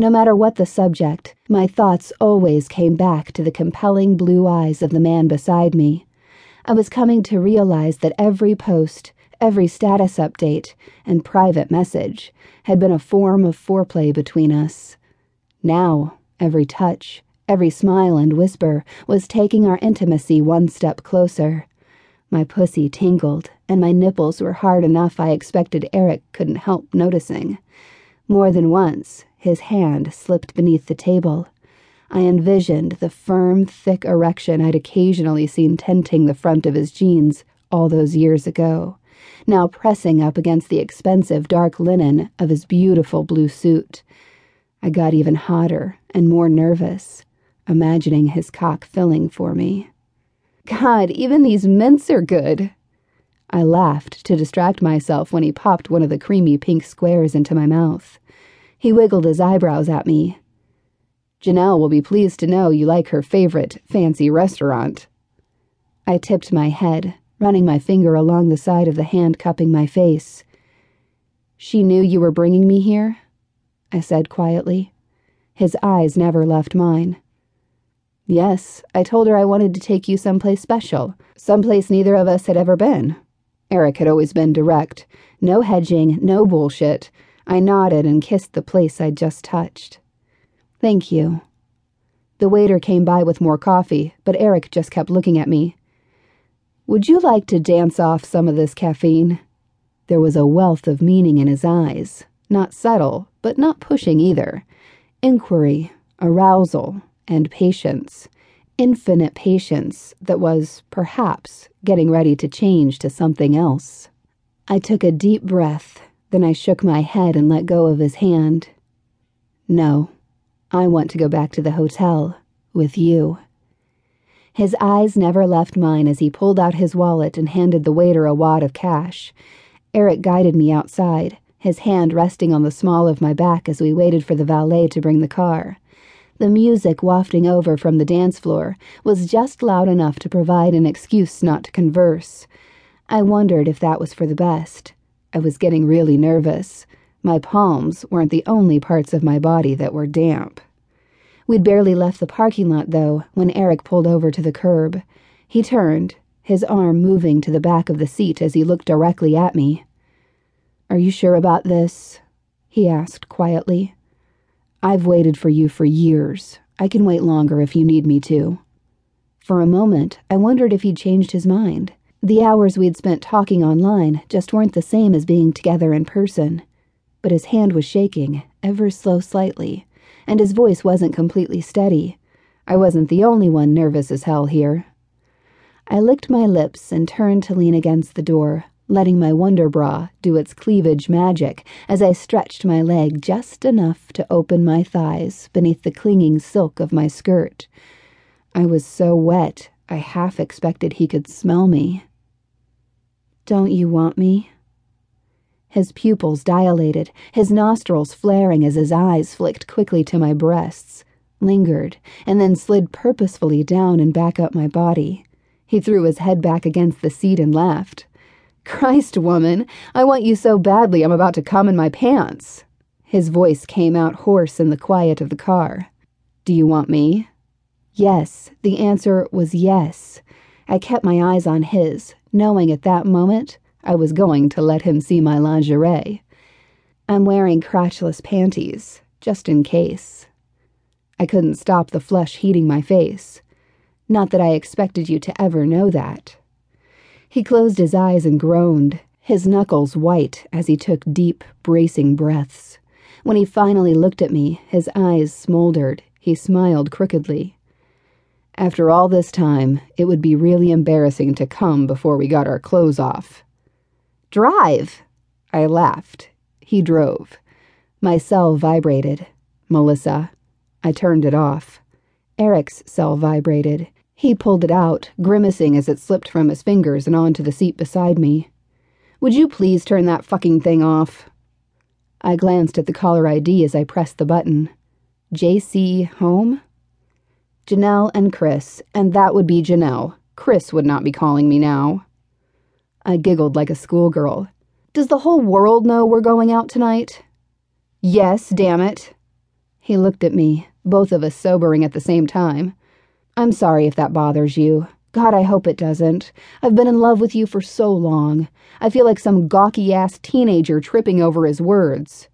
No matter what the subject, my thoughts always came back to the compelling blue eyes of the man beside me. I was coming to realize that every post, every status update, and private message had been a form of foreplay between us. Now, every touch, every smile and whisper was taking our intimacy one step closer. My pussy tingled, and my nipples were hard enough I expected Eric couldn't help noticing. More than once, his hand slipped beneath the table. I envisioned the firm, thick erection I'd occasionally seen tenting the front of his jeans all those years ago, now pressing up against the expensive dark linen of his beautiful blue suit. I got even hotter and more nervous, imagining his cock filling for me. God, even these mints are good. I laughed to distract myself when he popped one of the creamy pink squares into my mouth. He wiggled his eyebrows at me. Janelle will be pleased to know you like her favorite fancy restaurant. I tipped my head, running my finger along the side of the hand cupping my face. She knew you were bringing me here? I said quietly. His eyes never left mine. Yes, I told her I wanted to take you someplace special, someplace neither of us had ever been. Eric had always been direct. No hedging, no bullshit. I nodded and kissed the place I'd just touched. Thank you. The waiter came by with more coffee, but Eric just kept looking at me. Would you like to dance off some of this caffeine? There was a wealth of meaning in his eyes, not subtle, but not pushing either. Inquiry, arousal, and patience. Infinite patience that was, perhaps, getting ready to change to something else. I took a deep breath then I shook my head and let go of his hand. No, I want to go back to the hotel with you. His eyes never left mine as he pulled out his wallet and handed the waiter a wad of cash. Eric guided me outside, his hand resting on the small of my back as we waited for the valet to bring the car. The music wafting over from the dance floor was just loud enough to provide an excuse not to converse. I wondered if that was for the best. I was getting really nervous. My palms weren't the only parts of my body that were damp. We'd barely left the parking lot, though, when Eric pulled over to the curb. He turned, his arm moving to the back of the seat as he looked directly at me. Are you sure about this? he asked quietly. I've waited for you for years. I can wait longer if you need me to. For a moment, I wondered if he'd changed his mind. The hours we'd spent talking online just weren't the same as being together in person. But his hand was shaking, ever so slightly, and his voice wasn't completely steady. I wasn't the only one nervous as hell here. I licked my lips and turned to lean against the door, letting my wonder bra do its cleavage magic as I stretched my leg just enough to open my thighs beneath the clinging silk of my skirt. I was so wet, I half expected he could smell me. Don't you want me? His pupils dilated, his nostrils flaring as his eyes flicked quickly to my breasts, lingered, and then slid purposefully down and back up my body. He threw his head back against the seat and laughed. Christ, woman, I want you so badly I'm about to come in my pants. His voice came out hoarse in the quiet of the car. Do you want me? Yes, the answer was yes. I kept my eyes on his, knowing at that moment I was going to let him see my lingerie. I'm wearing crotchless panties, just in case. I couldn't stop the flush heating my face. Not that I expected you to ever know that. He closed his eyes and groaned, his knuckles white as he took deep, bracing breaths. When he finally looked at me, his eyes smoldered. He smiled crookedly. After all this time, it would be really embarrassing to come before we got our clothes off. Drive! I laughed. He drove. My cell vibrated. Melissa. I turned it off. Eric's cell vibrated. He pulled it out, grimacing as it slipped from his fingers and onto the seat beside me. Would you please turn that fucking thing off? I glanced at the caller ID as I pressed the button. JC home? Janelle and Chris, and that would be Janelle. Chris would not be calling me now. I giggled like a schoolgirl. Does the whole world know we're going out tonight? Yes, damn it. He looked at me, both of us sobering at the same time. I'm sorry if that bothers you. God, I hope it doesn't. I've been in love with you for so long. I feel like some gawky ass teenager tripping over his words.